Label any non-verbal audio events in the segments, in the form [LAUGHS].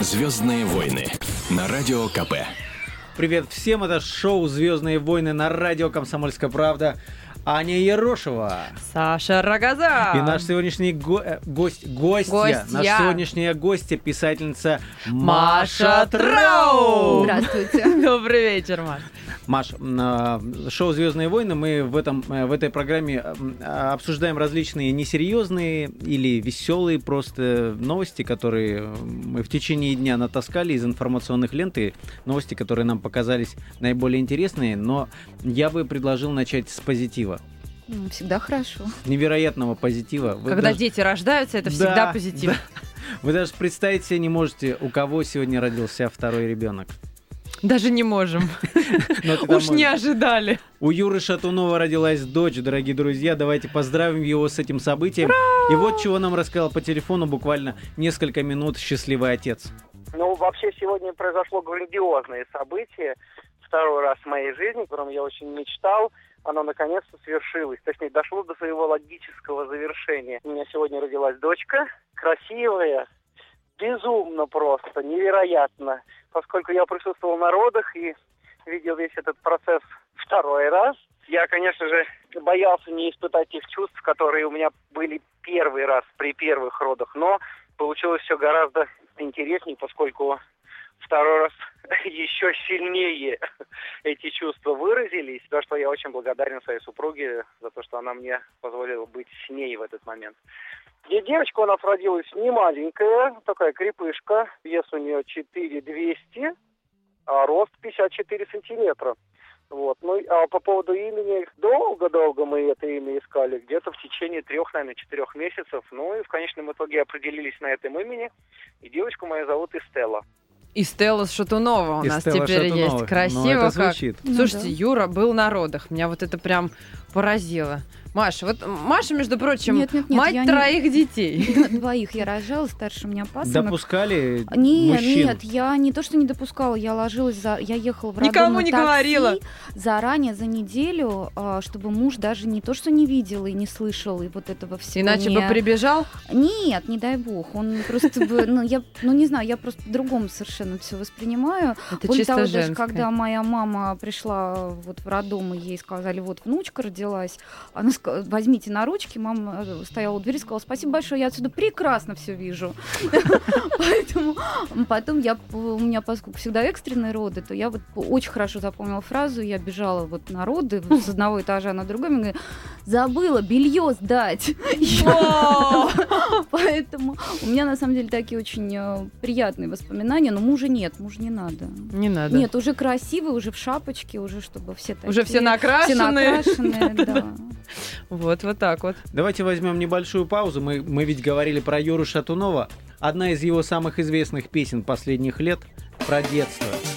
Звездные войны на радио КП. Привет всем, это шоу «Звездные войны» на радио «Комсомольская правда». Аня Ерошева. Саша Рогоза. И наш сегодняшний го- э, гость, гостья, Гостья. наша сегодняшняя гостья, писательница Маша Трау. Здравствуйте. Добрый вечер, Маш. Маш, а, шоу «Звездные войны» мы в, этом, э, в этой программе а, обсуждаем различные несерьезные или веселые просто новости, которые мы в течение дня натаскали из информационных лент, и новости, которые нам показались наиболее интересные, но я бы предложил начать с позитива. Ну, Всегда хорошо. Невероятного позитива. Вы Когда даже- дети рождаются, это Да, всегда позитив. да. Вы даже представить себе не можете, у кого сегодня родился второй ребенок. Даже не можем. [LAUGHS] Уж не ожидали. У Юры Шатунова родилась дочь, дорогие друзья. Давайте поздравим его с этим событием. И вот чего нам рассказал по телефону буквально несколько минут счастливый отец. Ну, вообще сегодня произошло грандиозное событие. Второй раз в моей жизни, о котором я очень мечтал. Оно наконец-то свершилось. Точнее, дошло до своего логического завершения. У меня сегодня родилась дочка. Красивая. Безумно просто. Невероятно. Поскольку я присутствовал на родах и видел весь этот процесс второй раз, я, конечно же, боялся не испытать тех чувств, которые у меня были первый раз при первых родах. Но получилось все гораздо интереснее, поскольку второй раз [LAUGHS] еще сильнее эти чувства выразились, за что я очень благодарен своей супруге за то, что она мне позволила быть с ней в этот момент. И девочка у нас родилась не маленькая, такая крепышка, вес у нее 4200, а рост 54 сантиметра. Вот. Ну, а по поводу имени, долго-долго мы это имя искали, где-то в течение трех, наверное, четырех месяцев. Ну и в конечном итоге определились на этом имени. И девочку мою зовут Эстелла. И Стелла Шатунова у И нас Стелла теперь Шатунова. есть. Ну, Красиво это как. звучит. Ну Слушайте, да. Юра был на родах. Меня вот это прям поразило. Маша, вот Маша, между прочим, Нет, нет, нет, мать я не- троих детей. [LAUGHS] Двоих я рожала, старше у меня пасынок. Допускали Нет, мужчин? нет, я не то, что не допускала, я ложилась за... Я ехала в роддом Никому на не такси говорила. заранее, за неделю, а, чтобы муж даже не то, что не видел и не слышал, и вот этого всего Иначе не... бы прибежал. Нет, не дай бог. Он просто бы, [LAUGHS] ну, я, ну, не знаю, я просто по-другому совершенно все воспринимаю. Это Более чисто того, даже женское. когда моя мама пришла вот в роддом, и ей сказали, вот внучка родилась, она сказала, возьмите на ручки, мама э, стояла у двери, сказала, спасибо большое, я отсюда прекрасно все вижу. [LAUGHS] Поэтому потом я, у меня, поскольку всегда экстренные роды, то я вот очень хорошо запомнила фразу, я бежала вот на роды с одного этажа на другой, мне забыла белье сдать. [LAUGHS] [LAUGHS] Поэтому у меня на самом деле такие очень э, приятные воспоминания, но мужа нет, мужа не надо. Не надо. Нет, уже красивый, уже в шапочке, уже чтобы все такие... Уже все Все накрашены. накрашенные, да. Вот, вот так вот. Давайте возьмем небольшую паузу. Мы, мы ведь говорили про Юру Шатунова. Одна из его самых известных песен последних лет про детство. Детство,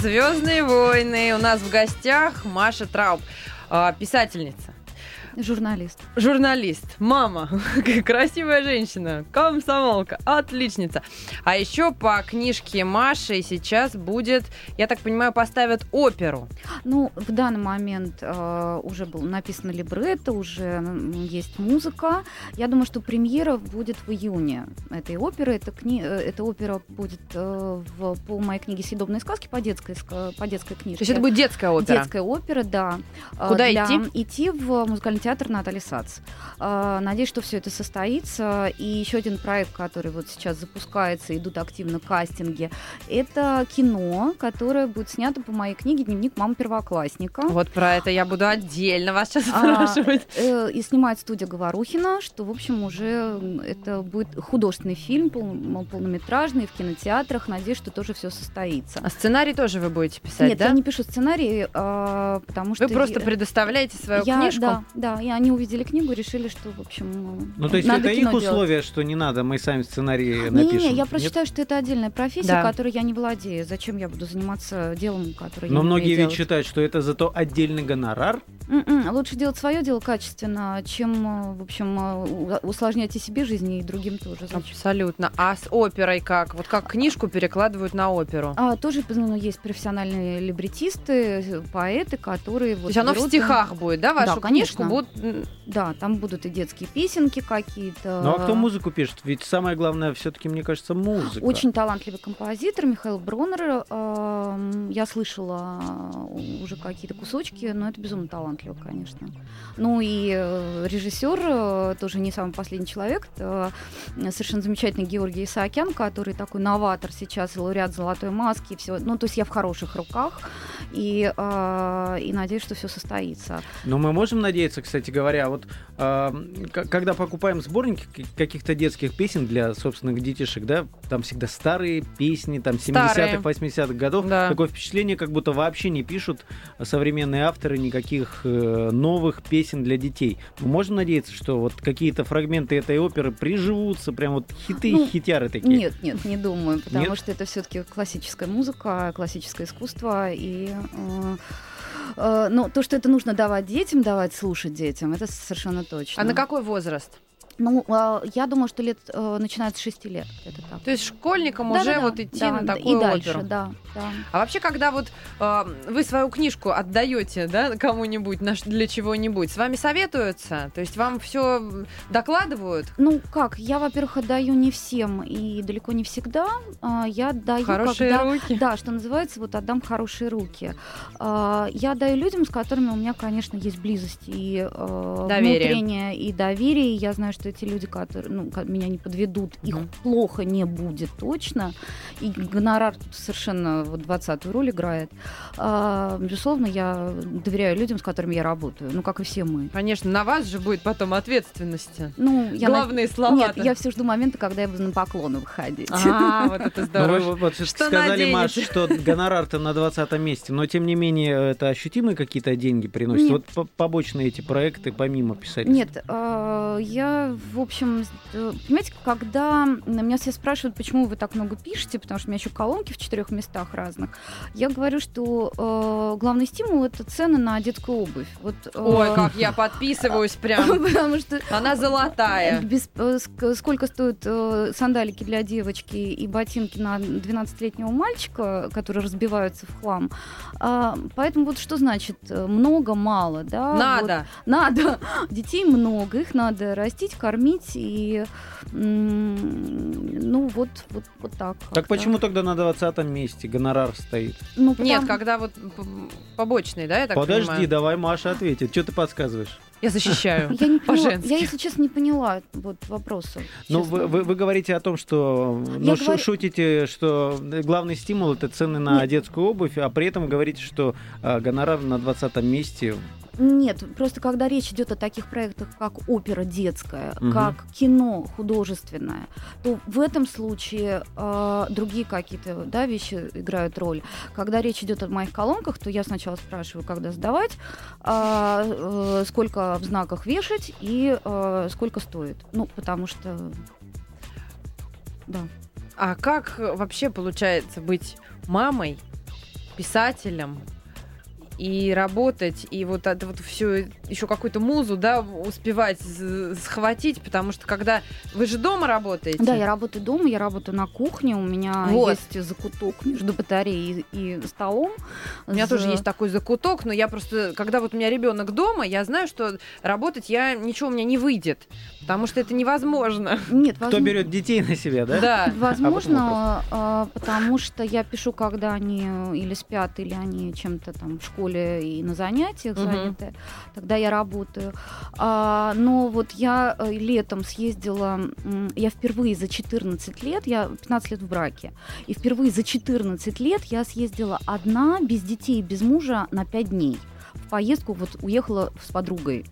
Звездные войны. У нас в гостях Маша Трауб, а, писательница. Журналист. Журналист, мама, [LAUGHS] красивая женщина, комсомолка, отличница. А еще по книжке Маши сейчас будет, я так понимаю, поставят оперу. Ну, в данный момент э, уже был написано либретто, уже есть музыка. Я думаю, что премьера будет в июне этой оперы. Эта, кни... э, эта опера будет э, в... по моей книге «Съедобные сказки» по детской, по детской книжке. То есть это будет детская опера. Детская опера, да. А, Куда для- идти? Идти в музыкальный театр Натальи Сац. А, Надеюсь, что все это состоится. И еще один проект, который вот сейчас запускается, идут активно кастинги, это кино, которое будет снято по моей книге «Дневник мамы первоклассника». Вот про это я буду отдельно вас сейчас А, спрашивать. Э, И снимает студия Говорухина, что, в общем, уже это будет художественный фильм, пол- полнометражный, в кинотеатрах. Надеюсь, что тоже все состоится. А сценарий тоже вы будете писать, Нет, да? я не пишу сценарий, а, потому что... Вы просто я- предоставляете свою я, книжку? Да, да, и они увидели книгу, решили, что, в общем, Ну, то есть надо это их делать. условия, что не надо, мы сами сценарий напишем. Не-не-не, я просто Нет? считаю, что это отдельная профессия, Да. которой я не владею. Зачем я буду заниматься делом, которое я Но умею многие ведь делать? считают, что это зато отдельный гонорар. М-м, Лучше делать свое дело качественно, чем, э, в общем, э, усложнять и себе жизнь, и другим тоже. Зачем? Абсолютно. А с оперой как? Вот как книжку перекладывают на оперу? А, тоже ну, есть профессиональные либретисты, поэты, которые... То Вот есть оно в берут, э, стихах будет, да? Вашу Да, книжку будут... Да, там будут и детские песенки какие-то. Ну а кто музыку пишет? Ведь самое главное все-таки, мне кажется, музыка. Очень талантливый композитор Михаил Бронер. Эм, Я слышала э, уже какие-то кусочки, но это безумно талантливо, конечно. Ну и э, режиссер э, тоже не самый последний человек. Это совершенно замечательный Георгий Исаакян, который такой новатор сейчас, лауреат золотой маски. и Все. Ну, то есть я в хороших руках и, и надеюсь, что все состоится. Но мы можем надеяться, кстати говоря, вот когда покупаем сборники каких-то детских песен для собственных детишек, да, там всегда старые песни, там 70-х, Старые. 80-х годов. Да. Такое впечатление, как будто вообще не пишут современные авторы никаких э, новых песен для детей. Можем надеяться, что вот какие-то фрагменты этой оперы приживутся, прям вот хиты, Ну, хитяры такие. Нет, нет, не думаю, потому Нет? что это все-таки классическая музыка, классическое искусство, и э, э, ну, то, что это нужно давать детям, давать слушать детям, это совершенно точно. А на какой возраст? Ну, э, я думаю, что лет э, начинается с 6 лет, где-то так. То есть школьникам уже Да-да-да, вот идти да, на да, такую и дальше, оперу? да, да. А вообще, когда вот э, вы свою книжку отдаете, да, кому-нибудь на для чего-нибудь, с вами советуются? То есть вам все докладывают? Ну как, я, во-первых, отдаю не всем и далеко не всегда. А, Я даю, Хорошие когда... руки. Да, что называется, вот отдам хорошие руки. А, Я даю людям, с которыми у меня, конечно, есть близость и э, Доверие. внутреннее, и доверие. Я знаю, что эти люди, которые ну, меня не подведут, их плохо не будет точно. И гонорар тут совершенно вот 20-ю роль играет. А, Безусловно, я доверяю людям, с которыми я работаю. Ну, как и все мы. Конечно, на вас же будет потом ответственность. Ну, я Главные слова. Нет, я все жду момента, когда я буду на поклоны выходить. А, вот это Ну, здорово. вы вот Что сказали, Маш, что гонорар-то на 20 месте, но тем не менее это ощутимые какие-то деньги приносят. Вот по- побочные эти проекты помимо писательства. Нет, э, я, в общем, э, понимаете, когда меня все спрашивают, почему вы так много пишете, потому что у меня еще колонки в четырех местах разных, я говорю, что э, главный стимул это цены на детскую обувь. Вот, э, Ой, как я [LAUGHS] подписываюсь прям. [LAUGHS] Потому что Она золотая. [LAUGHS] без- э, ск- сколько стоят э, сандалики для девочки и ботинки на 12-летнего мальчика, которые разбиваются в хлам. А, поэтому вот что значит много, мало, да? Вот Надо. надо. Детей много, их надо растить, кормить и ну вот, вот, вот так. Так как-то. почему тогда на 20 месте гонорар стоит? Ну, Нет, потому- когда вот побочный, да, я так Подожди, понимаю? давай Маша ответит. Что ты подсказываешь? Я защищаю. Я не поняла, я, если честно, не поняла вот вопроса. Ну, вы, вы, вы говорите о том, что ну, шу- говорю- шутите, что главный стимул это цены на Нет. детскую обувь, а при этом говорите, что а, гонорар на 20 месте. Нет, просто когда речь идет о таких проектах, как опера детская, Мгм. как кино художественное, то в этом случае э, другие какие-то да, вещи играют роль. Когда речь идет о моих колонках, то я сначала спрашиваю, когда сдавать, а, э, сколько в знаках вешать и э, сколько стоит. Ну, потому что... Да. А как э, вообще получается быть мамой, писателем, и работать, и вот это вот все еще какую-то музу, да, успевать схватить, потому что когда вы же дома работаете. Да, я работаю дома, я работаю на кухне, у меня Вот. есть закуток между батареей и, и столом. У меня З- тоже есть такой закуток, но я просто, когда вот у меня ребенок дома, я знаю, что работать я ничего у меня не выйдет, потому что это невозможно. Нет, Кто возможно- берет детей на себя, да? Да. Возможно, а, потому что я пишу, когда они или спят, или они чем-то там в школе и на занятиях заняты. Тогда я работаю. А, но вот я э, летом съездила, я впервые за 14 лет, я 15 лет в браке, и впервые за 14 лет я съездила одна, без детей, без мужа на 5 дней. В поездку вот уехала с подругой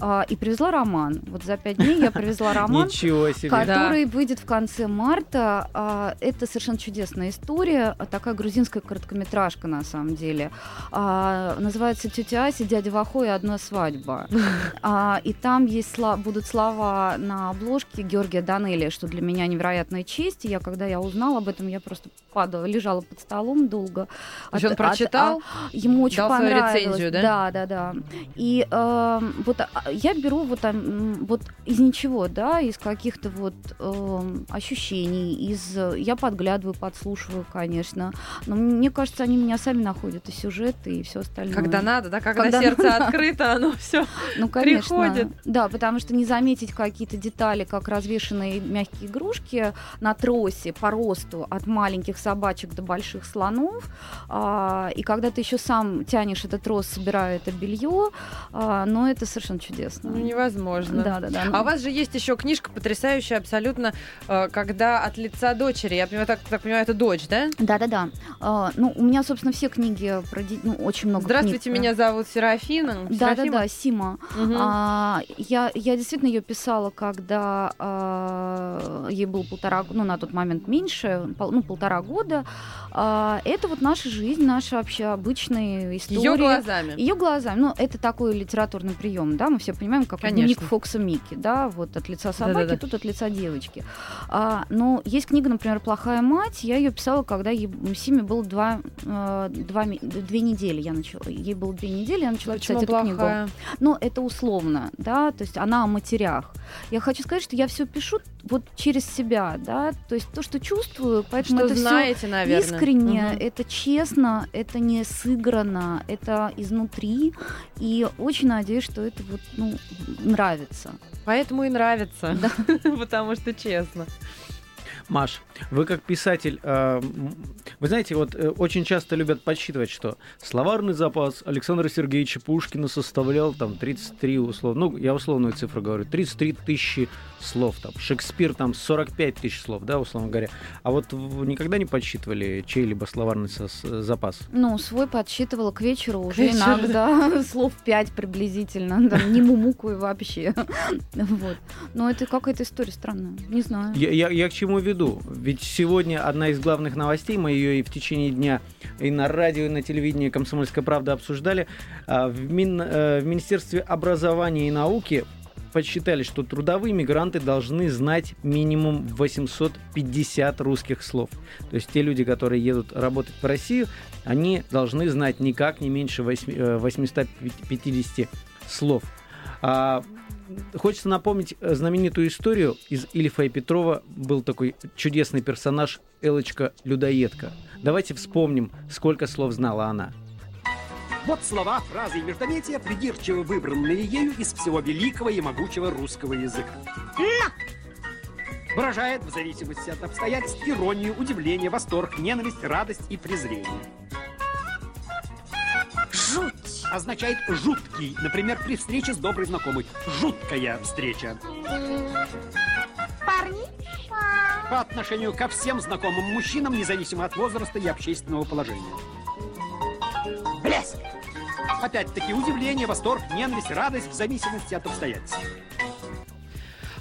А, и привезла роман. Вот за пять дней я привезла [LAUGHS] роман Ничего себе. который выйдет в конце марта. А, Это совершенно чудесная история, а, такая грузинская короткометражка на самом деле. А, Называется «Тетя Ася, дядя Вахо и одна свадьба». [LAUGHS] А, И там есть сла- будут слова на обложке Георгия Данелия, что для меня невероятная честь. И я, когда я узнала об этом, я просто падала, лежала под столом долго. Есть он От- от- прочитал? Ему очень Дал свою понравилось. рецензию, да? Да, да, да. И эм, вот а, я беру вот, там, вот из ничего, да, из каких-то вот эм, ощущений, из э, я подглядываю, подслушиваю, конечно. Но мне кажется, они меня сами находят и сюжеты, и все остальное. Когда надо, да, когда, Когда сердце надо. открыто, оно все. Ну, конечно. приходит. Да, потому что не заметить какие-то детали, как развешенные мягкие игрушки на тросе по росту от маленьких собачек до больших слонов. А, и когда ты еще сам тянешь этот трос, собирая это белье, а, но это совершенно чудесно. Ну, невозможно. Да, да, да. А у вас же есть еще книжка потрясающая абсолютно, э, когда от лица дочери. Я понимаю, так, так понимаю, это дочь, да? Да, да, да. А, ну, у меня, собственно, все книги про ди- ну, очень много Здравствуйте, книг про- меня зовут Серафина. Да, да, Серафима? да, Сима. Мгм. А, я, я действительно ее писала, когда а, ей было полтора, ну, на тот момент меньше, пол- ну, полтора года. А, это вот наша жизнь, наша вообще обычная история. Ее глазами. Ее глазами. Ну, это такой литературный прием, да, мы все понимаем, как Конечно. дневник Фокса Микки, да, вот от лица собаки, Да-да-да. тут от лица девочки. А, но есть книга, например, «Плохая мать», я ее писала, когда ей, Симе было два, э, два, две недели, я начала, ей было две недели, я начала Почему писать эту книгу. плохая? Ну, это условно, да, то есть она о матерях. Я хочу сказать, что я все пишу вот через себя, да, то есть то, что чувствую, поэтому Что это знаете, наверное. Искренне, Мгм. это честно, это не сыграно, это изнутри, и очень надеюсь, что это вот, ну, нравится. Поэтому и нравится. [LAUGHS] Потому что честно. Маш, вы как писатель, э, м, вы знаете, вот э, очень часто любят подсчитывать, что словарный запас Александра Сергеевича Пушкина составлял там 33 условно, ну, я условную цифру говорю, 33 тысячи слов там. Шекспир там 45 тысяч слов, да, условно говоря. А вот вы никогда не подсчитывали чей-либо словарный сос- запас? Ну, свой подсчитывала к вечеру уже вечеру, иногда [LAUGHS] слов пять приблизительно, там, не мумукаю вообще. [LAUGHS] Вот. Но это какая-то история странная, не знаю. Я, я- я к чему веду? Ведь сегодня одна из главных новостей, мы ее и в течение дня и на радио, и на телевидении «Комсомольская правда» обсуждали. А, В, Мин- э, в Министерстве образования и науки подсчитали, что трудовые мигранты должны знать минимум 850 русских слов. То есть те люди, которые едут работать в Россию, они должны знать никак не меньше восьми- э, 850 слов. А, Хочется напомнить э, знаменитую историю из Ильфа и Петрова. Был такой чудесный персонаж Элочка Людоедка. Давайте вспомним, сколько слов знала она. Вот слова, фразы и междометия, придирчиво выбранные ею из всего великого и могучего русского языка. Выражает в зависимости от обстоятельств иронию, удивление, восторг, ненависть, радость и презрение. Означает жуткий, например, при встрече с доброй знакомой. Жуткая встреча. Парни? По отношению ко всем знакомым мужчинам, независимо от возраста и общественного положения. Блеск! Опять-таки удивление, восторг, ненависть, радость в зависимости от обстоятельств.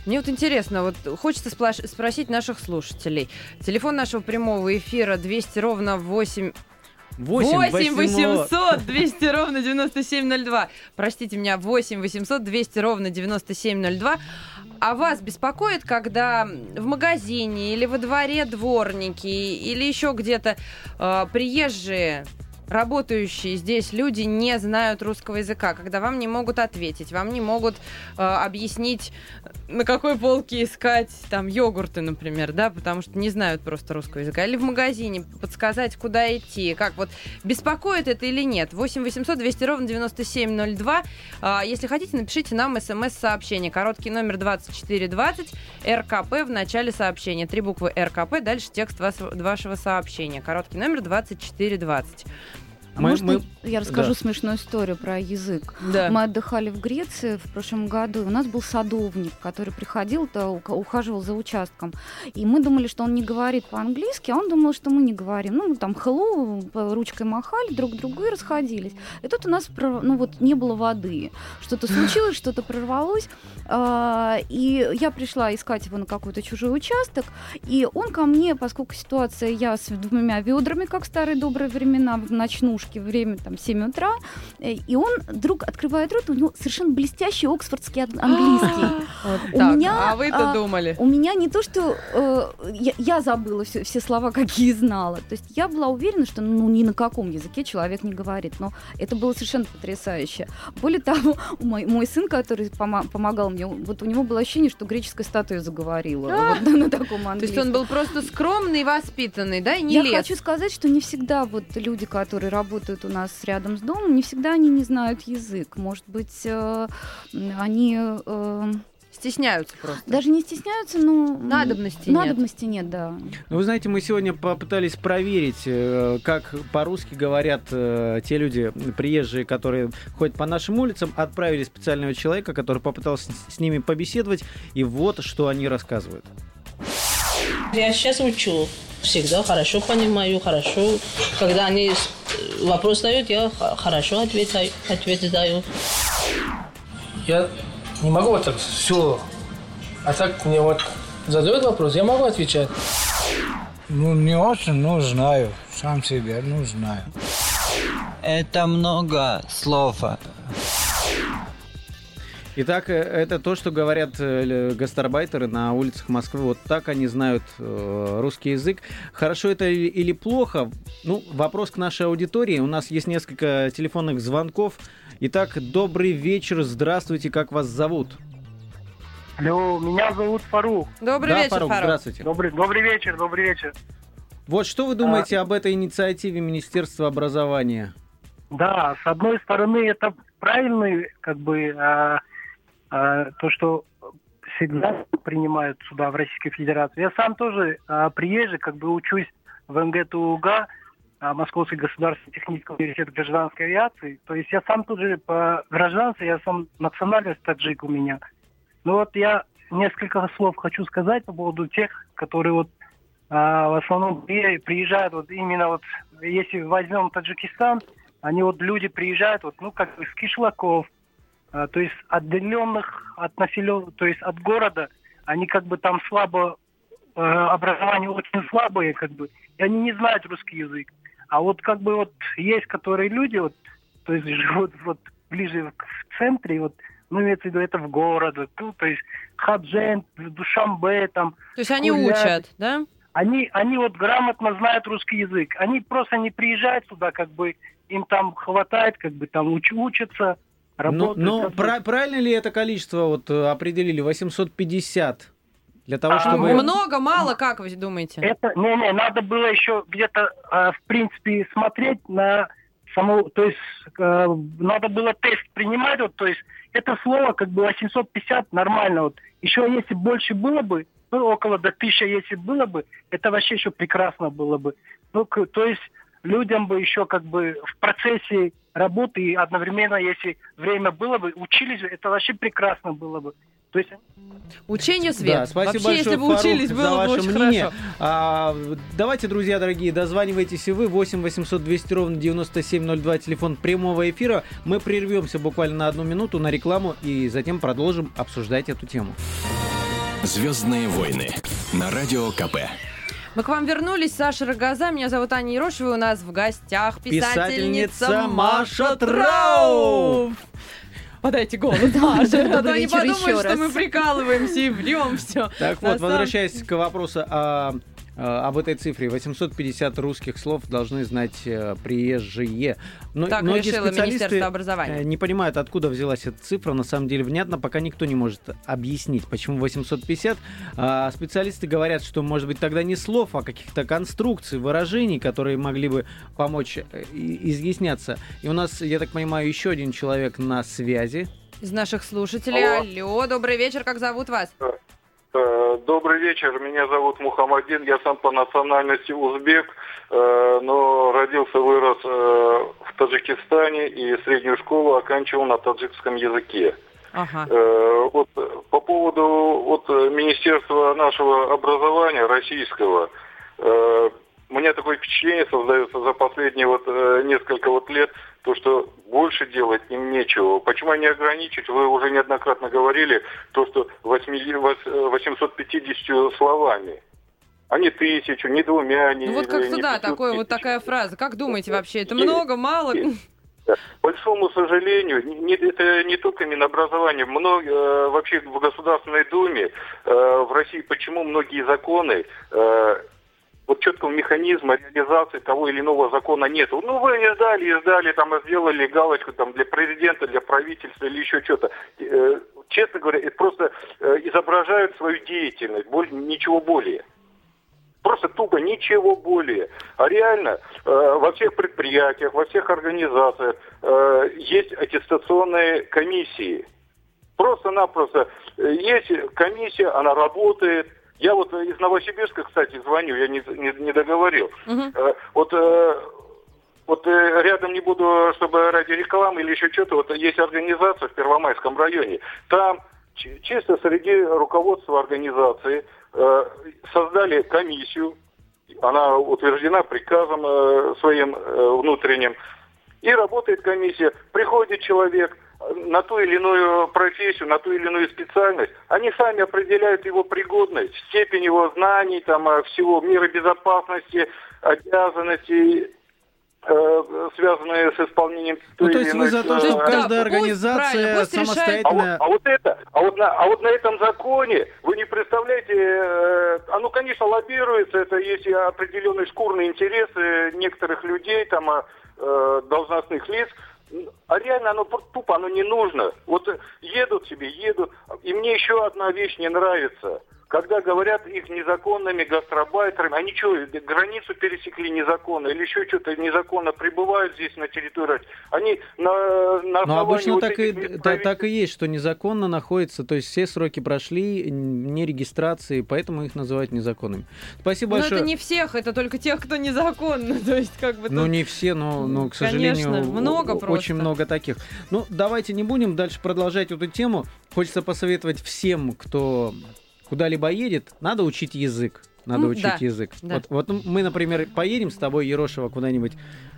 Мне вот интересно, вот хочется сплаш- спросить наших слушателей. Телефон нашего прямого эфира 200 ровно 8... 8 800 200 ровно 9702. Простите меня, 8 800 200 ровно 9702. а вас беспокоит, когда в магазине или во дворе дворники или еще где-то э, приезжие работающие здесь люди не знают русского языка, когда вам не могут ответить, вам не могут э, объяснить, на какой полке искать там йогурты, например, да, потому что не знают просто русского языка. Или в магазине подсказать, куда идти. Как вот, беспокоит это или нет? 8 800 200 ровно 9702. А, если хотите, напишите нам смс-сообщение. Короткий номер 2420, РКП в начале сообщения. Три буквы РКП, дальше текст вас- вашего сообщения. Короткий номер 2420. А Мы- может, мы- я расскажу да. смешную историю про язык. Да. Мы отдыхали в Греции в прошлом году, и у нас был садовник, который приходил, то ухаживал за участком. И мы думали, что он не говорит по-английски, а он думал, что мы не говорим. Ну, мы там hello, ручкой махали друг другу и расходились. И тут у нас ну, вот, не было воды. Что-то [LAUGHS] случилось, что-то прорвалось. А, И я пришла искать его на какой-то чужой участок, и он ко мне, поскольку ситуация, я с двумя ведрами, как в старые добрые времена, в ночнушке, время там 7 утра, э, и он вдруг открывает рот, у него совершенно блестящий оксфордский ан- английский. [LAUGHS] Вот У так. меня, а вы-то а, думали? У меня не то, что э, я, я забыла все, все слова, [LAUGHS] какие знала. То есть я была уверена, что ну ни на каком языке человек не говорит. Но это было совершенно потрясающе. Более того, [LAUGHS] мой, мой сын, который пома- помогал мне, вот у него было ощущение, что греческая статуя заговорила. А! Вот на таком То есть английском. он был просто скромный воспитанный, да, и не Я хочу сказать, что не всегда вот люди, которые работают у нас рядом с домом, не всегда они не знают язык. Может быть, э, они э, Стесняются просто. даже не стесняются, но Надобности нет. надобности нет, да. Ну, вы знаете, мы сегодня попытались проверить, э, как по-русски говорят э, те люди, приезжие, которые ходят по нашим улицам, отправили специального человека, который попытался с ними побеседовать, и вот что они рассказывают. Я сейчас учу. Всегда хорошо понимаю, хорошо. Когда они с- вопрос дают, я хорошо отвечаю, ответ даю. Я не могу вот так все. А так мне вот задают вопрос, я могу отвечать. Ну, не очень, но знаю. Сам себе, ну, знаю. Это много слов. Итак, э, это то, что говорят э, гастарбайтеры на улицах Москвы. Вот так они знают э, русский язык. Хорошо это или, плохо? Ну, вопрос к нашей аудитории. У нас есть несколько телефонных звонков. Итак, добрый вечер, здравствуйте, как вас зовут? Алло, меня зовут Фарух. Добрый да, вечер, Фарук, Фарух. здравствуйте. Добрый, добрый вечер, добрый вечер. Вот что вы думаете об этой инициативе Министерства образования? Да, с одной стороны, это правильный, как бы, а, то, что всегда принимают сюда, в Российской Федерации. Я сам тоже а, приезжий, как бы учусь в МГТУГА, а, Московский государственный технический университет гражданской авиации. То есть я сам тоже по гражданству, я сам национальность таджик у меня. Ну вот я несколько слов хочу сказать по поводу тех, которые вот а, в основном при- приезжают вот именно вот, если возьмем Таджикистан, они вот люди приезжают вот, ну, как с кишлаков, а, то есть отдаленных от населен, то есть от города, они как бы там слабо, э, образование очень слабое, как бы, и они не знают русский язык. А вот как бы вот есть которые люди, вот, то есть живут вот ближе к в центре, вот, ну, имеется в виду, это в город, вот, ну, то есть Хаджен, Душамбе, там, То есть они Гулять. учат, да? они, они вот грамотно знают русский язык. Они просто не приезжают сюда, как бы им там хватает, как бы там уч- учатся, работают. но бы. пра- правильно ли это количество вот э, определили? 850 для того, А, чтобы... Много, мало, как вы думаете? Это, не-не, надо было еще где-то, э, в принципе, смотреть на саму, то есть э, надо было тест принимать, вот, то есть это слово как бы 850 нормально, вот. Еще если больше было бы, ну, около до 1000 если было бы, это вообще еще прекрасно было бы. Ну, к- то есть людям бы еще как бы в процессе работы и одновременно, если время было бы, учились, бы, это вообще прекрасно было бы. То есть Учение свет. Да, спасибо Вообще, если большое, бы учились, Фарух, было за бы ваше очень мнение. хорошо. А, давайте, друзья дорогие, дозванивайтесь и вы. 8 800 200 ровно 9702, телефон прямого эфира. Мы прервемся буквально на одну минуту на рекламу и затем продолжим обсуждать эту тему. Звездные войны на радио КП. Мы к вам вернулись, Саша Рогоза, меня зовут Аня Ерошева, у нас в гостях писательница, Писательница Маша Трауф. Подайте голос, Маша. А то вечер подумают, что мы прикалываемся и врем все. Так вот, возвращаясь к вопросу о, об этой цифре, 850 русских слов должны знать э, приезжие. Но, Так многие решило специалисты Министерство образования. э, не понимают, откуда взялась эта цифра. На самом деле, внятно, пока никто не может объяснить, почему 850. А специалисты говорят, что, может быть, тогда не слов, а каких-то конструкций, выражений, которые могли бы помочь э, и- изъясняться. И у нас, я так понимаю, еще один человек на связи. Из наших слушателей. Алло, добрый вечер, как зовут вас? Э, Добрый вечер, меня зовут Мухаммадин, я сам по национальности узбек, э, но родился, вырос э, в Таджикистане и среднюю школу оканчивал на таджикском языке. Ага. Вот по поводу вот, Министерства нашего образования российского, меня такое впечатление создается за последние вот э, несколько вот лет, то, что больше делать им нечего. Почему они ограничить? Вы уже неоднократно говорили, то, что 8 вос- э, 850 словами. А не тысячу, не двумя, не Ну вот не как-то да, 500 такое вот такая фраза. Как думаете вообще, это много, мало? К большому сожалению, не- не- это не только Минобразование, много, э, вообще в Государственной Думе э, в России почему многие законы э, вот четкого механизма реализации того или иного закона нет. Ну, вы издали, издали, там, сделали галочку там, для президента, для правительства или еще что-то. Э, честно говоря, это просто э, изображают свою деятельность, боль- ничего более. Просто тупо ничего более. А реально э, во всех предприятиях, во всех организациях э, есть аттестационные комиссии. Просто-напросто э, есть комиссия, она работает. Я вот э, из Новосибирска, кстати, звоню, я не, не, не договорил. Э, Вот э, вот э, рядом не буду, чтобы ради рекламы или еще что-то, вот есть организация в Первомайском районе. Там чи- чисто среди руководства организации э, создали комиссию, она утверждена приказом э, своим э, внутренним, и работает комиссия. Приходит человек на ту или иную профессию, на ту или иную специальность, они сами определяют его пригодность, степень его знаний, там, э, всего мира безопасности, обязанностей, э, связанные с исполнением той Ну, то или есть вы иной, за то, чтобы каждая организация самостоятельно... а вот, а вот это, а вот, на, а вот на этом законе, вы не представляете, э, оно, конечно, лоббируется, это есть и определенные шкурные интересы некоторых людей, там, э, э, должностных лиц, а реально оно тупо, оно не нужно. Вот э, едут себе, едут. И мне еще одна вещь не нравится. Когда говорят их незаконными гастробайтерами, они что, границу пересекли незаконно или еще что-то незаконно прибывают здесь на территории, они на, на Ну, основании обычно вот так этих и, та- так и есть, что незаконно находится, то есть все сроки прошли, не регистрации, поэтому их называют незаконными. Спасибо большое. это не всех, это только тех, кто незаконно. [LAUGHS] То есть как бы Ну, тут- не все, но, но к Конечно, сожалению, много о- просто. очень много таких. Ну, давайте не будем дальше продолжать эту тему. Хочется посоветовать всем, кто куда-либо едет, надо учить язык. Надо М, учить да, язык. да. Вот, вот ну, мы, например, поедем с тобой, Ерошева, куда-нибудь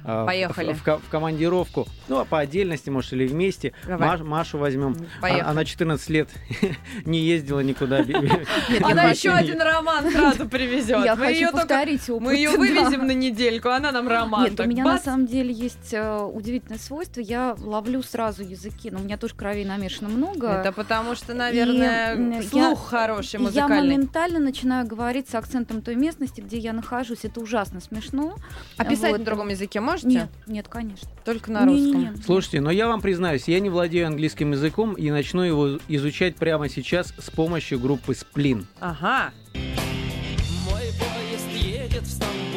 а, в- Поехали. В, в ко- в командировку. Ну, а по отдельности, может, или вместе. Давай. Маш- Машу возьмем. А- Она 14 лет [LAUGHS] не ездила никуда. [LAUGHS] Она еще один роман сразу привезет. Я Мы хочу повторить. Мы ее [LAUGHS] вывезем на недельку, она нам роман. Нет, у меня на самом деле есть э, удивительное свойство. Я ловлю сразу языки, но у меня тоже кровей намешано много. Это потому что, наверное, слух я- хороший, Я музыкальный. моментально начинаю говорить с акцентом той местности, где я нахожусь. Это ужасно смешно. А писать Вот. на другом языке можете? Нет, нет, конечно. Только на русском. Слушайте, но я вам признаюсь, я не владею английским языком и начну его изучать прямо сейчас с помощью группы Сплин. Ага. Мой поезд едет в Стамбул.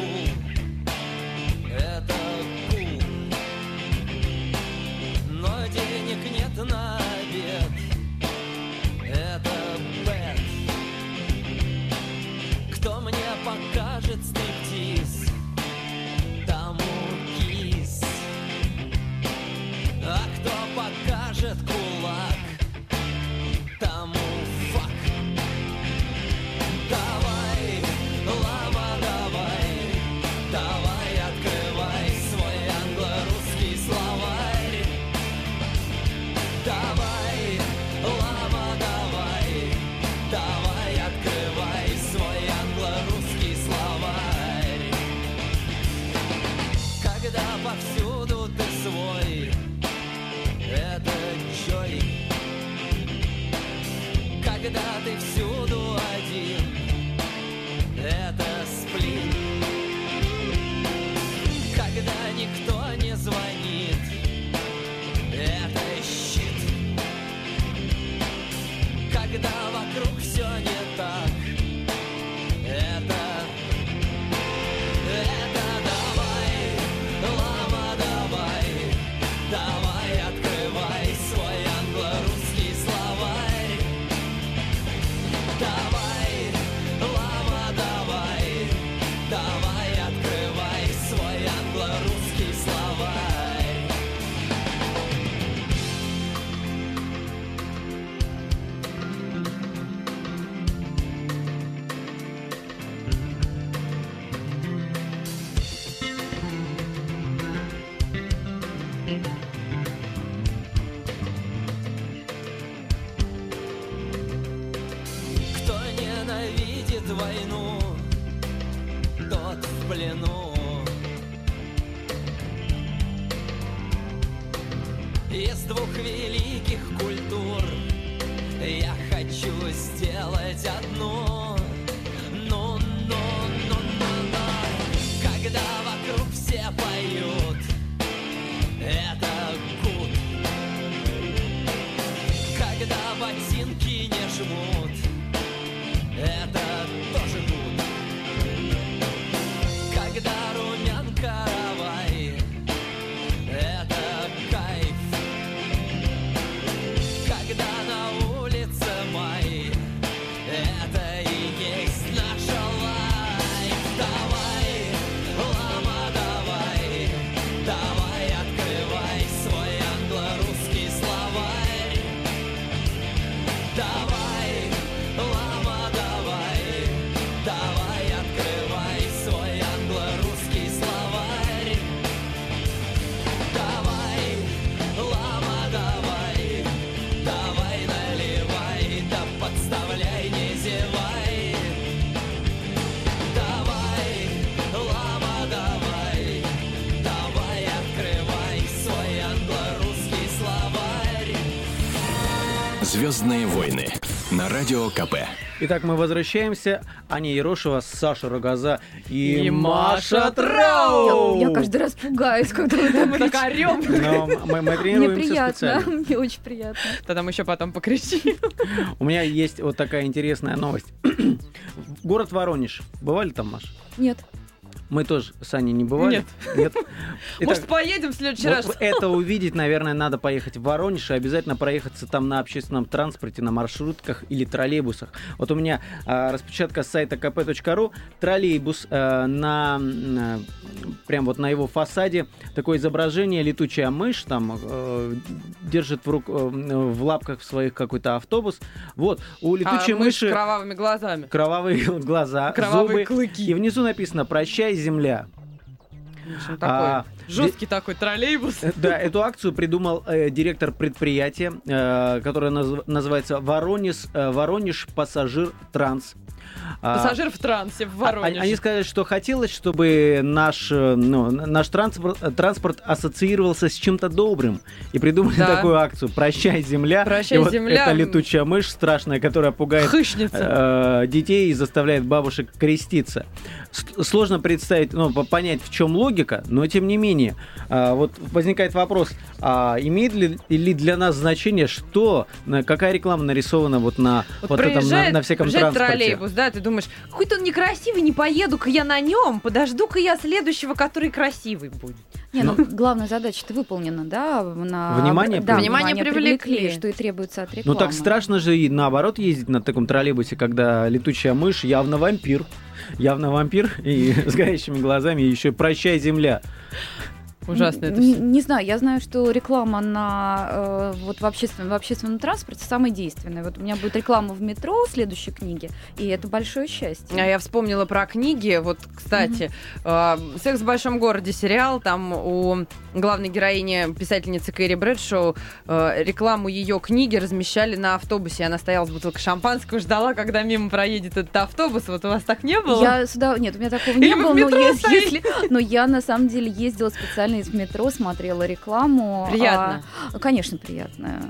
Это Звездные войны на радио КП. Итак, мы возвращаемся. Аня Ерошева, Саша Рогоза и, И Маша Трау. Я каждый раз пугаюсь, когда Мы так орем. [LAUGHS] Но мы, мы Мне тренируемся приятно, специально. мне очень приятно. Тогда мы еще потом покричим. [LAUGHS] У меня есть вот такая интересная новость. [CLEARS THROAT] Город Воронеж. Бывали там, Маша? Нет. Мы тоже с Аней не бывали. Нет. Нет. [LAUGHS] Может, Итак, поедем в следующий вот раз? [LAUGHS] это увидеть, наверное, надо поехать в Воронеж и обязательно проехаться там на общественном транспорте, на маршрутках или троллейбусах. Вот у меня а, распечатка с сайта kp.ru. Троллейбус а, на, на- прям вот на его фасаде такое изображение летучая мышь там э, держит в, рук, э, в лапках своих какой-то автобус. Вот у летучей А мышь с мыши кровавыми глазами. кровавые [LAUGHS] глаза, Кровавые зубы. клыки. И внизу написано «Прощай, земля». Общем, А, такой жесткий такой троллейбус. Э, Да, эту акцию придумал э, директор предприятия, э, которое наз- называется Воронеж, э, Воронеж Пассажир Транс. А, Пассажир в трансе в а- Воронеже. Они сказали, что хотелось, чтобы наш, ну, наш транспорт, транспорт ассоциировался с чем-то добрым. И придумали Да. такую акцию «Прощай, земля». «Прощай, И вот земля». Это летучая мышь страшная, которая пугает э, детей и заставляет бабушек креститься. С- Сложно представить, ну, по- понять, в чем логика, но тем не менее, а, вот возникает вопрос, а имеет ли, ли для нас значение, что, какая реклама нарисована вот на Вот, вот этом, на, на всяком транспорте? троллейбус, да, ты думаешь, какой-то он некрасивый, не поеду-ка я на нем, подожду-ка я следующего, который красивый будет. Не, ну, главная задача-то выполнена, да? На... Внимание да, привлекли. Внимание привлекли. что и требуется от Ну рекламы. так страшно же и наоборот ездить на таком троллейбусе, когда летучая мышь явно вампир. Явно вампир и [LAUGHS] с горящими глазами, и еще прощай, земля. Ужасно это не, не знаю, я знаю, что реклама на э, вот в общественном, в общественном транспорте самая действенная. Вот у меня будет реклама в метро в следующей книге, и это большое счастье. А я вспомнила про книги. Вот, кстати, э, «Секс в большом городе» сериал, там у главной героини, писательницы Кэрри Брэдшоу, э, рекламу ее книги размещали на автобусе. Она стояла с бутылкой шампанского, ждала, когда мимо проедет этот автобус. Вот у вас так не было? Я сюда... Нет, у меня такого Или не в было, но, стоите? если... но я на самом деле ездила специально из метро, смотрела рекламу. Приятно. А, конечно, приятно.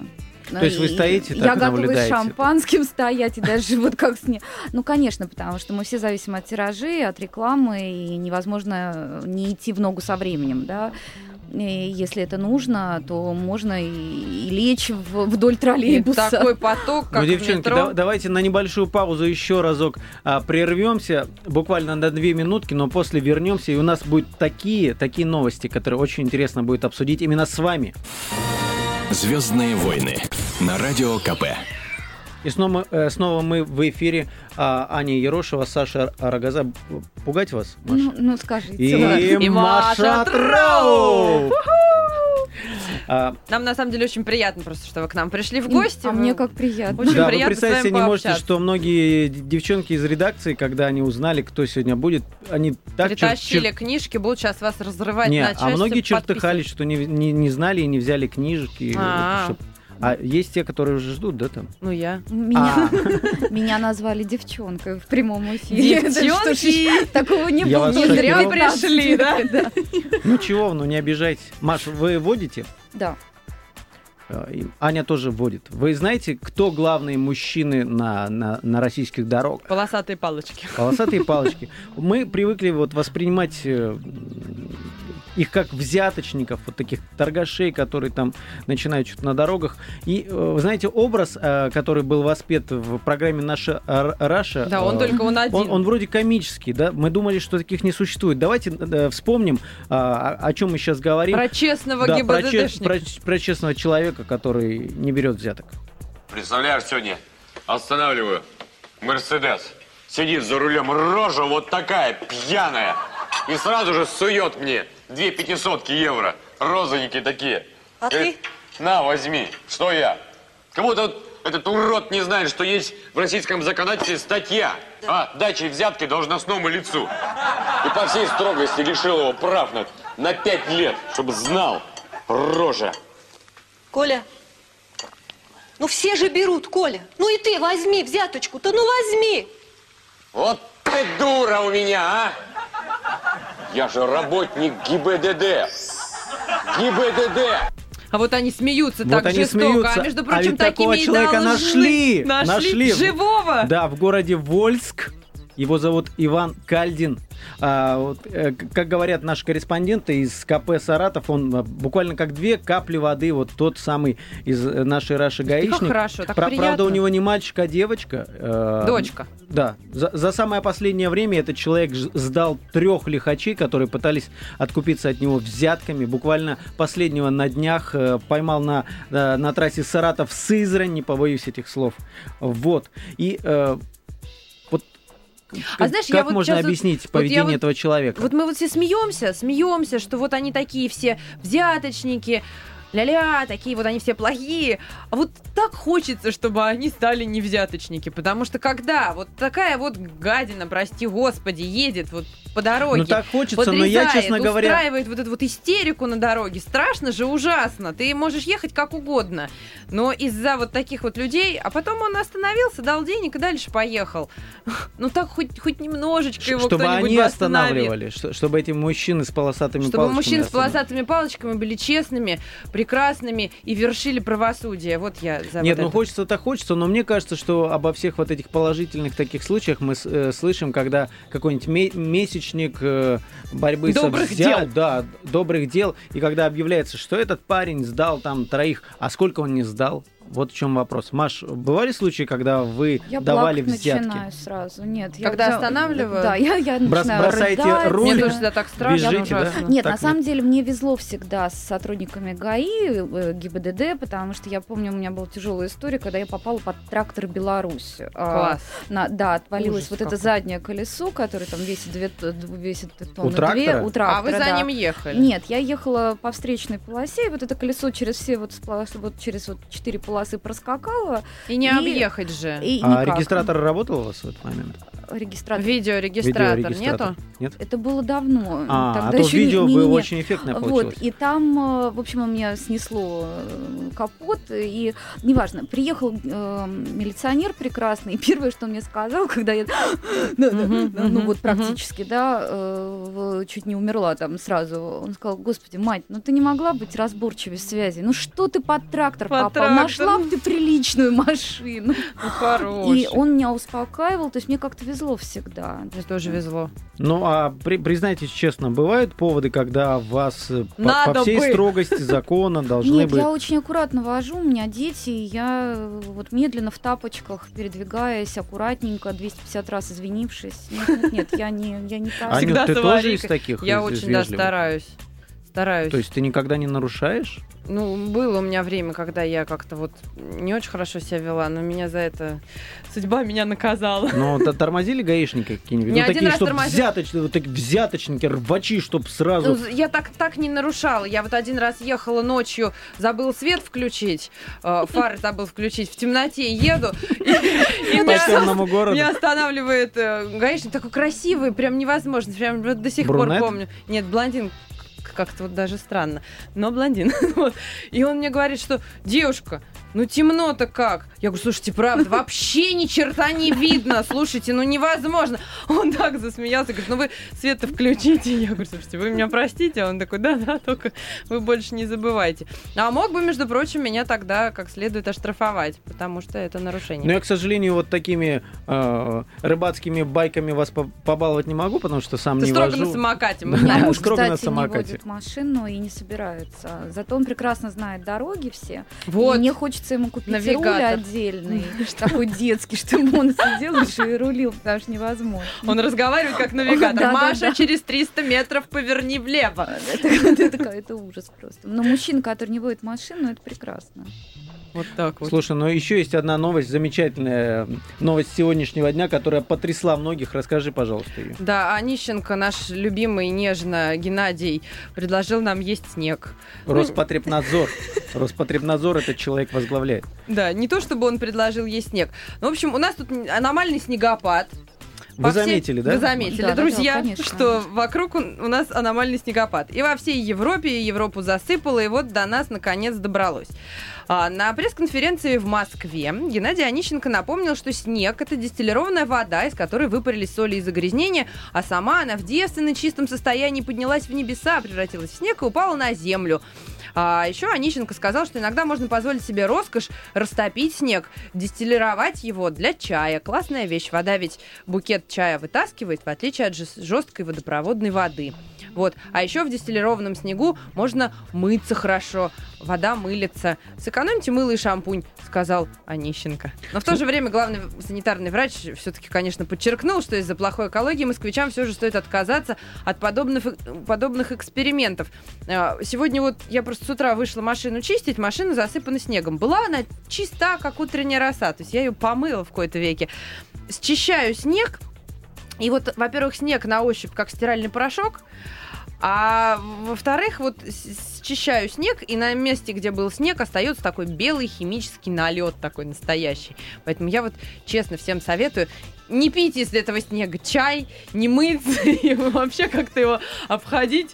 То есть вы И стоите, так Я готова с шампанским [LAUGHS] стоять, и даже вот как с ней. Ну, конечно, потому что мы все зависим от тиражей, от рекламы, и невозможно не идти в ногу со временем, да. И если это нужно, то можно и, и лечь в- вдоль И троллейбуса. такой поток, как ну, в девчонки, метро. да- давайте на небольшую паузу еще разок а, прервемся, буквально на две минутки, но после вернемся, и у нас будут такие, такие новости, которые очень интересно будет обсудить именно с вами. Звездные войны на радио КП. И снова, э, снова мы в эфире. А, Аня Ерошева, Саша Рогоза. Пугать вас, Маша? Ну, ну, скажите. И. И Маша! Траут! А, Нам на самом деле очень приятно просто, что вы к нам пришли в гости. А мне как приятно. Очень да, вы приятно с представить себе не можете, пообщаться. что многие девчонки из редакции, когда они узнали, кто сегодня будет, они так Притащили чер- книжки, будут сейчас вас разрывать Не, на а части. многие подписывать. чертыхались, что не, не, не знали и не взяли книжки. А. чтоб- А есть те, которые уже ждут, да, там? Ну, я. Меня, А. [LAUGHS] меня назвали девчонкой в прямом эфире. Девчонки! Такого не было. Не зря. Пришли, да? Да. Ну чего, ну не обижайтесь. Маш, вы водите? Да. И Аня тоже водит. Вы знаете, кто главные мужчины на, на, на российских дорогах? Полосатые палочки. Полосатые палочки. Мы привыкли вот воспринимать э, их как взяточников, вот таких торгашей, которые там начинают что-то на дорогах. И, э, вы знаете, образ, э, который был воспет в программе «Наша Раша», Да, он э, только он один. он, он вроде комический, да? Мы думали, что таких не существует. Давайте вспомним, а, о, чем мы сейчас говорим. Про честного Да, про, че- про про честного человека, который не берет взяток. Представляешь, сегодня останавливаю Мерседес. Сидит за рулем рожа вот такая, пьяная. И сразу же сует мне две пятисотки евро. Розовенькие такие. А Говорит, На, возьми. Что я? Как будто вот этот урод не знает, что есть в российском законодательстве статья о даче взятки должностному лицу. И по всей строгости лишил его прав на, на пять лет, чтобы знал. Рожа. Коля, ну все же берут, Коля. Ну и ты возьми взяточку-то, ну возьми. Вот ты дура у меня, а! Я же работник ГИБДД. ГИБДД. А вот они смеются Вот так они жестоко. смеются. А между А прочим, ведь такого такими и человека должны. нашли. Нашли. Живого. Да, в городе Вольск. Его зовут Иван Кальдин. А, вот, э, как говорят наши корреспонденты из КП Саратов, он а, буквально как две капли воды, вот тот самый из э, нашей Раши гаишник. хорошо, так Пра- приятно. Правда, у него не мальчик, а девочка. Э, Дочка. Да. За, за самое последнее время этот человек сдал трех лихачей, которые пытались откупиться от него взятками. Буквально последнего на днях э, поймал на, э, на трассе Саратов-Сызрань, не побоюсь этих слов. Вот. И э, А знаешь, как я вот можно объяснить вот поведение вот- этого человека? Вот мы вот все смеемся, смеемся, что вот они такие все взяточники, ля-ля, такие вот они все плохие. А вот так хочется, чтобы они стали не взяточники, потому что когда вот такая вот гадина, прости господи, едет вот по дороге, Ну, так хочется, но я, подрезает, честно говоря- устраивает вот эту вот истерику на дороге, страшно же, ужасно. Ты можешь ехать как угодно, но из-за вот таких вот людей, а потом он остановился, дал денег и дальше поехал. [LAUGHS] Ну так хоть, хоть немножечко его чтобы кто-нибудь они останавливали, что- чтобы эти мужчины с полосатыми Чтобы палочками мужчины с полосатыми палочками были честными, прекрасными и вершили правосудие. Вот я за Нет, вот ну хочется так хочется, но мне кажется, что обо всех вот этих положительных таких случаях мы э, слышим, когда какой-нибудь ме- месячник э, борьбы Добрых со взят- дел. да, добрых дел, и когда объявляется, что этот парень сдал там троих, а сколько он не сдал? Вот в чем вопрос. Маш, бывали случаи, когда вы Я давали плакать взятки? начинаю сразу. Нет, я Когда за- останавливают? Да, я, я Брос- начинаю бросаете рыдать. руль, Мне тоже всегда так страшно, бежите, да? Нет, Так на самом деле мне везло всегда с сотрудниками ГАИ, э, ГИБДД, потому что я помню, у меня была тяжелая история, когда я попала под трактор Беларусь. А, Класс. на- да, отвалилось Ужас вот это какой. заднее колесо, которое там весит, две, весит тонны две. трактора? У трактора, А вы за да. ним ехали? Нет, я ехала по встречной полосе, и вот это колесо через все вот, вот через вот четыре полосы проскакало. И не И- объехать же. И А никак. регистратор работал у вас в этот момент? Регистратор. Видеорегистратор, Видеорегистратор. нету? Нет? Это было давно. А, Тогда а то еще не- видео не- было не- очень эффектное Вот, получилось. и там, э, в общем, у меня снесло э, капот, и неважно, приехал э, милиционер прекрасный, и [LAUGHS] первое, что он мне сказал, когда я, [LAUGHS] ну вот практически, да, э, чуть не умерла там сразу, он сказал, господи, мать, ну ты не могла быть разборчивее связи, ну что ты под трактор попал, нашла бы ты приличную [LAUGHS] машину. Ну. И он меня успокаивал, то есть мне как-то везло всегда. Мне тоже везло. Ну, а при- признайтесь честно, бывают поводы, когда вас э, по, Надо по всей бы. строгости [LAUGHS] закона должны Нет, быть... я очень аккуратно вожу, у меня дети, и я э, вот медленно в тапочках, передвигаясь, аккуратненько, 250 раз извинившись. Нет, нет, нет, я не, я не [LAUGHS] та. Аню, Всегда ты тоже из таких? Я очень даже стараюсь. Стараюсь. То есть ты никогда не нарушаешь? Ну, было у меня время, когда я как-то вот не очень хорошо себя вела, но меня за это судьба меня наказала. Ну, т- тормозили гаишники какие-нибудь? Не ну, один такие, раз чтобы тормозили. взяточные, вот такие взяточники, рвачи, чтобы сразу... Ну, Я так, так не нарушала. Я вот один раз ехала ночью, забыл свет включить, э, фары забыл включить, в темноте еду. и- По меня- темному городу. Меня останавливает э, гаишник, такой красивый, прям невозможно, прям до сих пор помню. Нет, блондин, как-то вот даже странно, но блондин. [LAUGHS] Вот. И он мне говорит, что девушка, ну темно-то как? Я говорю, слушайте, правда, вообще ни черта не видно, слушайте, ну невозможно. Он так засмеялся, говорит, ну вы свет включите. Я говорю, слушайте, вы меня простите? А Он такой, да-да, только вы больше не забывайте. А мог бы, между прочим, меня тогда как следует оштрафовать, потому что это нарушение. Но я, к сожалению, вот такими э, рыбацкими байками вас по- побаловать не могу, потому что сам Ты не строго вожу. на самокате, мы Да, муж, строго на кстати, не самокате. водит машину и не собирается. Зато он прекрасно знает дороги все. Вот. И мне хочется ему купить руль Навигатор. отдельный, [LAUGHS] такой детский, чтобы он сидел и рулил, потому что невозможно. Он разговаривает как навигатор. Маша, через 300 метров поверни влево. [LAUGHS] Это, это, это- это ужас просто. Но мужчина, который не водит машину, это прекрасно. Вот так вот. Слушай, ну еще есть одна новость, замечательная новость сегодняшнего дня, которая потрясла многих. Расскажи, пожалуйста, ее. Да, Онищенко, наш любимый нежно Геннадий, предложил нам есть снег. Роспотребнадзор. Роспотребнадзор этот человек возглавляет. Да, не то чтобы он предложил есть снег. Ну, в общем, у нас тут аномальный снегопад. Вы всей- заметили, да? Вы заметили, Да, да, да, друзья, конечно. что вокруг у нас аномальный снегопад. И во всей Европе и Европу засыпало, и вот до нас наконец добралось. А, На пресс-конференции в Москве Геннадий Онищенко напомнил, что снег – это дистиллированная вода, из которой выпарились соли и загрязнения, а сама она в девственном чистом состоянии поднялась в небеса, превратилась в снег и упала на землю. А еще Онищенко сказал, что иногда можно позволить себе роскошь растопить снег, дистиллировать его для чая. Классная вещь. Вода ведь букет чая вытаскивает, в отличие от жес- жесткой водопроводной воды. Вот. А еще в дистиллированном снегу можно мыться хорошо. Вода мылится. Сэкономьте мыло и шампунь, сказал Онищенко. Но в то же время главный санитарный врач все-таки, конечно, подчеркнул, что из-за плохой экологии москвичам все же стоит отказаться от подобных, подобных экспериментов. А, Сегодня вот я просто с утра вышла машину чистить, машина засыпана снегом. Была она чиста, как утренняя роса. То есть я ее помыла в какой-то веке. Счищаю снег, и вот, во-первых, снег на ощупь как стиральный порошок, а во-вторых, вот счищаю снег, и на месте, где был снег, остается такой белый химический налет такой настоящий. Поэтому я вот честно всем советую, не пить из этого снега чай, не мыться [LAUGHS] и вообще как-то его обходить.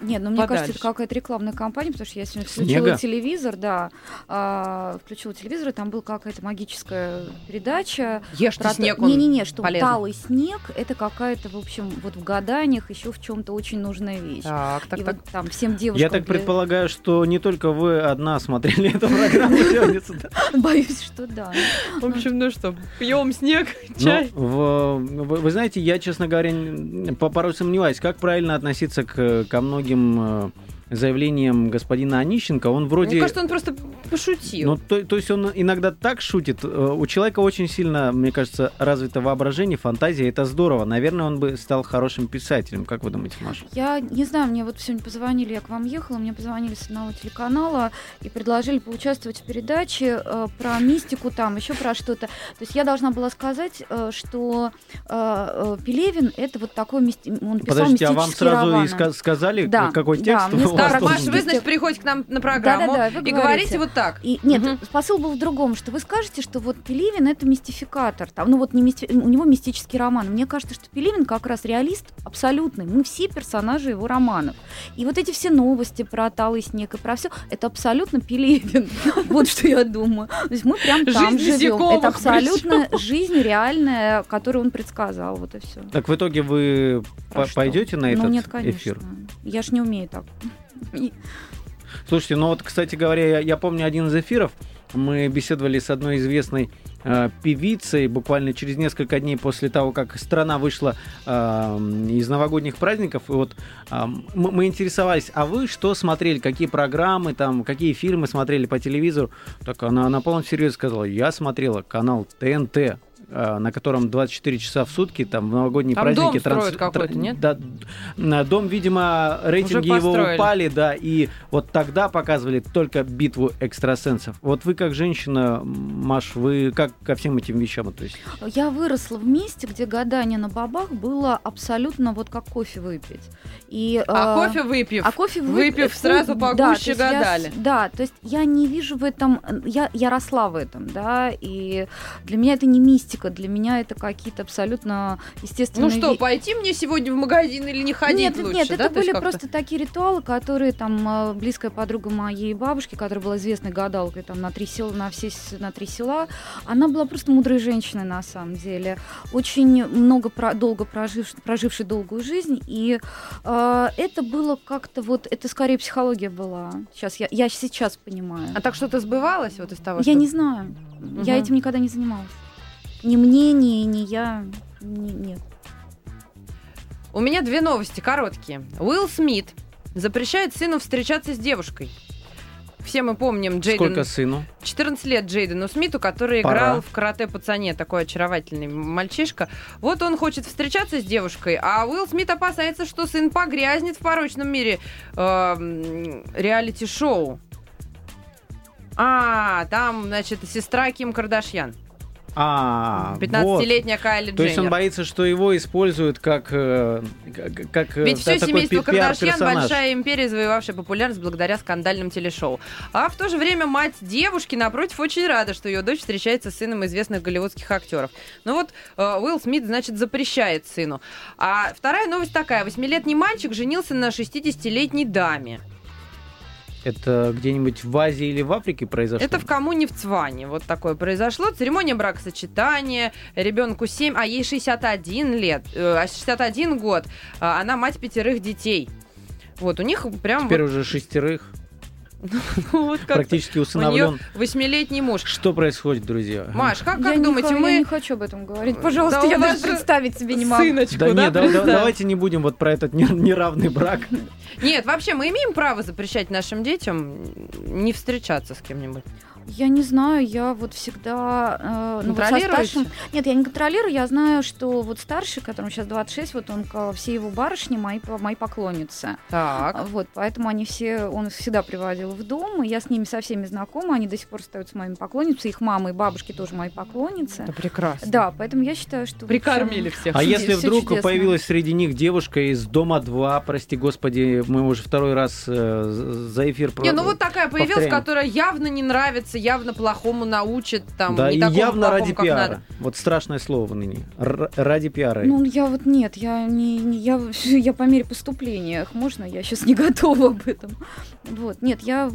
Нет, ну мне кажется, Подальше. это какая-то рекламная кампания, потому что я сегодня Снега? включила телевизор, да, а, включила телевизор, и там была какая-то магическая передача. Ешьте про снег, он Не-не-не, что полезный. талый снег — это какая-то, в общем, вот в гаданиях еще в чем-то очень нужная вещь. Так, так, и так. вот там всем девушкам... Я так для- предполагаю, что не только вы одна смотрели эту программу. [LAUGHS] Боюсь, что да. В общем, ну что, пьем снег, [LAUGHS] чай. вы, знаете, я, честно говоря, порой сомневаюсь, как правильно относиться к, ко многим э, заявлениям господина Онищенко. Он вроде... Мне кажется, он просто пошутил. Ну, то, то есть он иногда так шутит. Э, У человека очень сильно, мне кажется, развито воображение, фантазия. Это здорово. Наверное, он бы стал хорошим писателем. Как вы думаете, Маша? Я не знаю, мне вот сегодня позвонили, я к вам ехала, мне позвонили с одного телеканала и предложили поучаствовать в передаче э, про мистику там, еще про что-то. То есть я должна была сказать, э, что э, э, Пелевин это вот такой мисти... он писал Подождите, а вам сразу и романы. ска- сказали, Да, какой да, текст мне в Так, посту. Маш, вы, значит, приходите к нам на программу Да-да-да, вы и говорите. говорите вот так. И, нет, посыл был в другом, что вы скажете, что вот Пелевин это мистификатор. Там, ну вот не мисти- у него мистический роман. Мне кажется, что Пелевин как раз реалист абсолютный. Мы все персонажи его романов. И вот эти все новости про талый снег и про все, это абсолютно Пелевин. [LAUGHS] Вот что я думаю. То есть мы прям там живем. Это абсолютно жизнь реальная, которую он предсказал. Вот и все. Так в итоге вы по- пойдете на этот Ну нет, конечно. эфир? Я ж не умею так. Слушайте, ну вот, кстати говоря, я, я помню один из эфиров. Мы беседовали с одной известной э, певицей буквально через несколько дней после того, как страна вышла э, из новогодних праздников. И вот э, м- мы интересовались, а вы что смотрели, какие программы, там, какие фильмы смотрели по телевизору? Так она на полном серьезе сказала, я смотрела канал ТНТ, на котором 24 часа в сутки, там, в новогодние Там праздники... дом какой-то, нет? Да, на дом, видимо, рейтинги его упали, да, и вот тогда показывали только битву экстрасенсов. Вот вы как женщина, Маш, вы как ко всем этим вещам относитесь? Я выросла в месте, где гадание на бабах было абсолютно вот как кофе выпить. И, А э, кофе выпив, а кофе вы- выпив, э, сразу да, погуще то есть я гадали. да, то есть я не вижу в этом, я, я росла в этом, да, и для меня это не мистика, для меня это какие-то абсолютно естественные Ну что, пойти мне сегодня в магазин или не ходить нет, лучше? нет, да? это То были просто такие ритуалы, которые там э, близкая подруга моей бабушки, которая была известной гадалкой там на три села, на все на три села, она была просто мудрой женщиной на самом деле, очень много про- долго прожив, прожившей долгую жизнь, и э, это было как-то вот, это скорее психология была. Сейчас я, я сейчас понимаю. А так что-то сбывалось вот из того, Я что... не знаю, я Мгм. этим никогда не занималась. Ни мне, ни, ни я, ни- нет. У меня две новости короткие. Уилл Смит запрещает сыну встречаться с девушкой. Все мы помним Джейден... Сколько сыну? 14 лет Джейдену Смиту, который Пора. играл в карате-пацане, такой очаровательный мальчишка. Вот он хочет встречаться с девушкой, а Уилл Смит опасается, что сын погрязнет в порочном мире э, реалити-шоу. А, там, значит, сестра Ким Кардашьян. А, 15-летняя Кайли вот. То есть он Дженнер. боится, что его используют как, э, как, как, э, Ведь все семейство Кардашьян большая империя, завоевавшая популярность благодаря скандальным телешоу. А в то же время мать девушки, напротив, очень рада, что ее дочь встречается с сыном известных голливудских актеров. Ну вот э, Уилл Смит, значит, запрещает сыну. А вторая новость такая. Восьмилетний мальчик женился на 60-летней даме. Это где-нибудь в Азии или в Африке произошло? Это в коммуне в Цване. Вот такое произошло. Церемония бракосочетания. Ребенку 7, а ей 61 лет. э, а 61 год. А Она мать пятерых детей. Вот, у них прям... Теперь вот- уже шестерых. Ну, вот как-то Практически усыновлен. восьмилетний муж. Что происходит, друзья? Маш, как, я как не думаете, я мы... не хочу об этом говорить. Пожалуйста, Да я даже же представить себе не могу. Сыночку, Да, да, нет, да- да- давайте не будем вот про этот не- неравный брак. Нет, вообще мы имеем право запрещать нашим детям не встречаться с кем-нибудь. Я не знаю, я вот всегда... э, ну, вот со старшим- Нет, я не контролирую, я знаю, что вот старший, которому сейчас 26, вот он, все его барышни мои, мои поклонницы. Так. Вот, поэтому они все, он их всегда приводил в дом, и я с ними со всеми знакома, они до сих пор остаются моими поклонницами, их мамы и бабушки тоже мои поклонницы. Это прекрасно. Да, поэтому я считаю, что... Прикормили всех. А чуде- если вдруг чудесно. появилась среди них девушка из Дома 2, прости господи, мы уже второй раз э, за эфир Не, ну вот такая появилась, повторяем. которая явно не нравится, явно плохому научит, там, Да, не и такому явно плохому, ради как пиара. надо. Вот страшное слово ныне. Р- ради пиара. Ну, я вот нет, я не, не- я, [LAUGHS] я по мере поступления, их можно, я сейчас не [LAUGHS] готова об этом. Вот, нет, я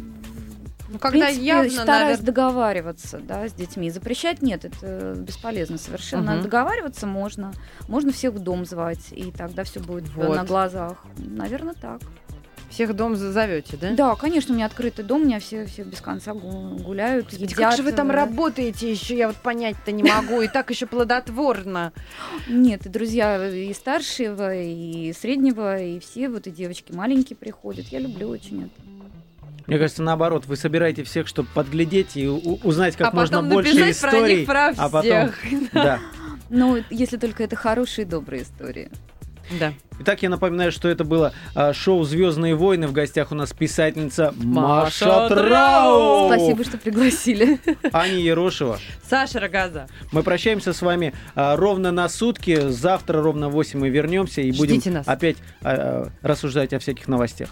Ну, в когда принципе, явно, стараюсь навер- договариваться, да, с детьми. Запрещать нет, это бесполезно совершенно. Мгм. Договариваться можно, можно всех в дом звать, и тогда все будет Вот. на глазах. Наверное, так. Всех дом зазовете, да? Да, конечно, у меня открытый дом, у меня все, все без конца гу- гуляют, едят. Как же вы там работаете еще, я вот понять-то не могу, и так еще плодотворно. Нет, и друзья и старшего, и среднего, и все вот и девочки маленькие приходят. Я люблю очень это. Мне кажется, наоборот, вы собираете всех, чтобы подглядеть и узнать как А можно больше написать про историй. них про а потом, всех. [LAUGHS] да. Ну, если только это хорошие и добрые истории. Да. Итак, я напоминаю, что это было а, шоу Звездные войны. В гостях у нас писательница Маша, Маша Трау. Спасибо, что пригласили. Аня Ерошева. Саша Рогаза. Мы прощаемся с вами а, ровно на сутки. Завтра ровно в 8 мы вернемся и Ждите будем нас. опять а, а, рассуждать о всяких новостях.